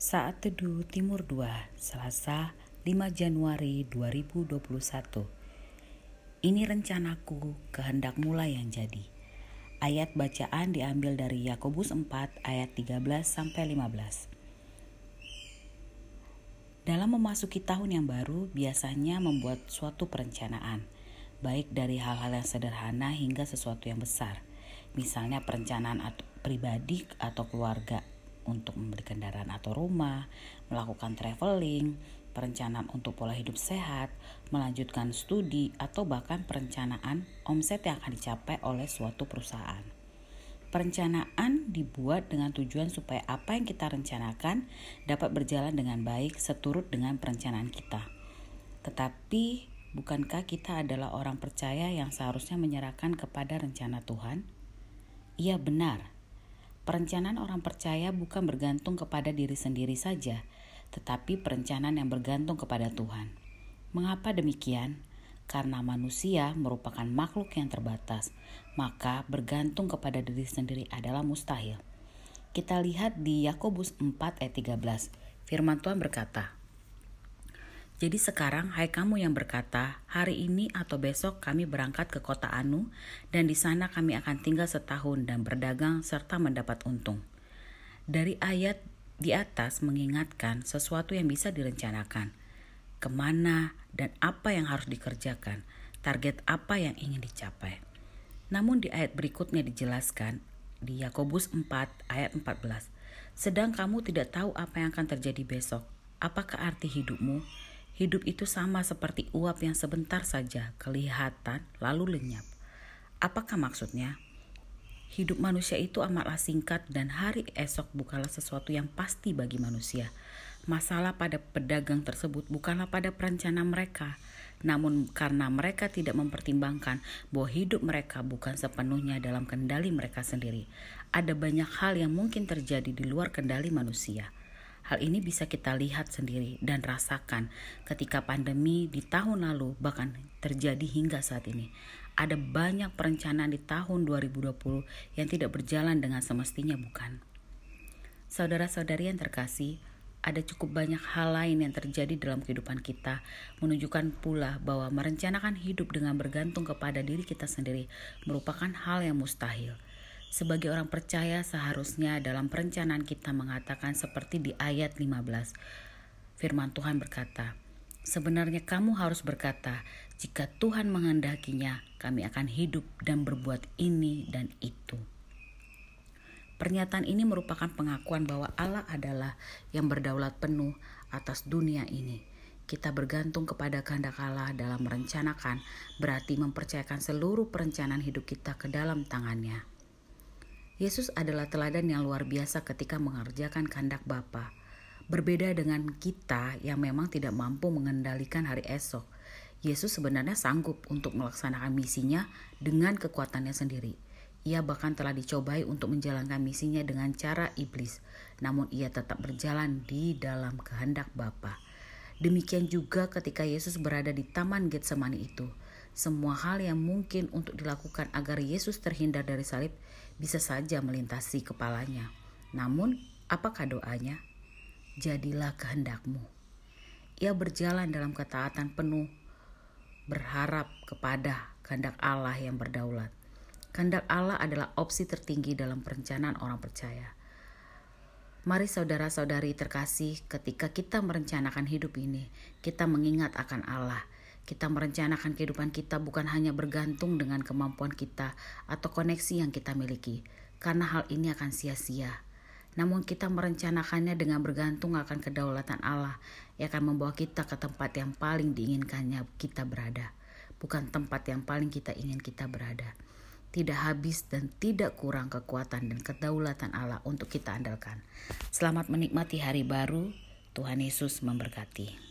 Saat Teduh Timur 2, Selasa 5 Januari 2021. Ini rencanaku, kehendak mulai yang jadi. Ayat bacaan diambil dari Yakobus 4 ayat 13 sampai 15. Dalam memasuki tahun yang baru, biasanya membuat suatu perencanaan, baik dari hal-hal yang sederhana hingga sesuatu yang besar. Misalnya perencanaan pribadi atau keluarga untuk membeli kendaraan atau rumah, melakukan traveling, perencanaan untuk pola hidup sehat, melanjutkan studi, atau bahkan perencanaan omset yang akan dicapai oleh suatu perusahaan. Perencanaan dibuat dengan tujuan supaya apa yang kita rencanakan dapat berjalan dengan baik seturut dengan perencanaan kita. Tetapi, bukankah kita adalah orang percaya yang seharusnya menyerahkan kepada rencana Tuhan? Iya, benar Perencanaan orang percaya bukan bergantung kepada diri sendiri saja, tetapi perencanaan yang bergantung kepada Tuhan. Mengapa demikian? Karena manusia merupakan makhluk yang terbatas, maka bergantung kepada diri sendiri adalah mustahil. Kita lihat di Yakobus 4 ayat 13. Firman Tuhan berkata, jadi sekarang, hai kamu yang berkata, hari ini atau besok kami berangkat ke kota Anu, dan di sana kami akan tinggal setahun dan berdagang serta mendapat untung. Dari ayat di atas mengingatkan sesuatu yang bisa direncanakan, ke mana dan apa yang harus dikerjakan, target apa yang ingin dicapai. Namun di ayat berikutnya dijelaskan, di Yakobus 4 ayat 14, sedang kamu tidak tahu apa yang akan terjadi besok, apakah arti hidupmu? Hidup itu sama seperti uap yang sebentar saja kelihatan lalu lenyap. Apakah maksudnya? Hidup manusia itu amatlah singkat dan hari esok bukanlah sesuatu yang pasti bagi manusia. Masalah pada pedagang tersebut bukanlah pada perencanaan mereka, namun karena mereka tidak mempertimbangkan bahwa hidup mereka bukan sepenuhnya dalam kendali mereka sendiri. Ada banyak hal yang mungkin terjadi di luar kendali manusia. Hal ini bisa kita lihat sendiri dan rasakan ketika pandemi di tahun lalu bahkan terjadi hingga saat ini. Ada banyak perencanaan di tahun 2020 yang tidak berjalan dengan semestinya bukan? Saudara-saudari yang terkasih, ada cukup banyak hal lain yang terjadi dalam kehidupan kita, menunjukkan pula bahwa merencanakan hidup dengan bergantung kepada diri kita sendiri merupakan hal yang mustahil. Sebagai orang percaya seharusnya dalam perencanaan kita mengatakan seperti di ayat 15. Firman Tuhan berkata, Sebenarnya kamu harus berkata, jika Tuhan menghendakinya, kami akan hidup dan berbuat ini dan itu. Pernyataan ini merupakan pengakuan bahwa Allah adalah yang berdaulat penuh atas dunia ini. Kita bergantung kepada kehendak Allah dalam merencanakan, berarti mempercayakan seluruh perencanaan hidup kita ke dalam tangannya. Yesus adalah teladan yang luar biasa ketika mengerjakan kehendak Bapa. Berbeda dengan kita yang memang tidak mampu mengendalikan hari esok. Yesus sebenarnya sanggup untuk melaksanakan misinya dengan kekuatannya sendiri. Ia bahkan telah dicobai untuk menjalankan misinya dengan cara iblis, namun ia tetap berjalan di dalam kehendak Bapa. Demikian juga ketika Yesus berada di taman Getsemani itu semua hal yang mungkin untuk dilakukan agar Yesus terhindar dari salib bisa saja melintasi kepalanya. Namun, apakah doanya? Jadilah kehendakmu. Ia berjalan dalam ketaatan penuh, berharap kepada kehendak Allah yang berdaulat. Kehendak Allah adalah opsi tertinggi dalam perencanaan orang percaya. Mari saudara-saudari terkasih, ketika kita merencanakan hidup ini, kita mengingat akan Allah – kita merencanakan kehidupan kita bukan hanya bergantung dengan kemampuan kita atau koneksi yang kita miliki, karena hal ini akan sia-sia. Namun kita merencanakannya dengan bergantung akan kedaulatan Allah yang akan membawa kita ke tempat yang paling diinginkannya kita berada, bukan tempat yang paling kita ingin kita berada. Tidak habis dan tidak kurang kekuatan dan kedaulatan Allah untuk kita andalkan. Selamat menikmati hari baru. Tuhan Yesus memberkati.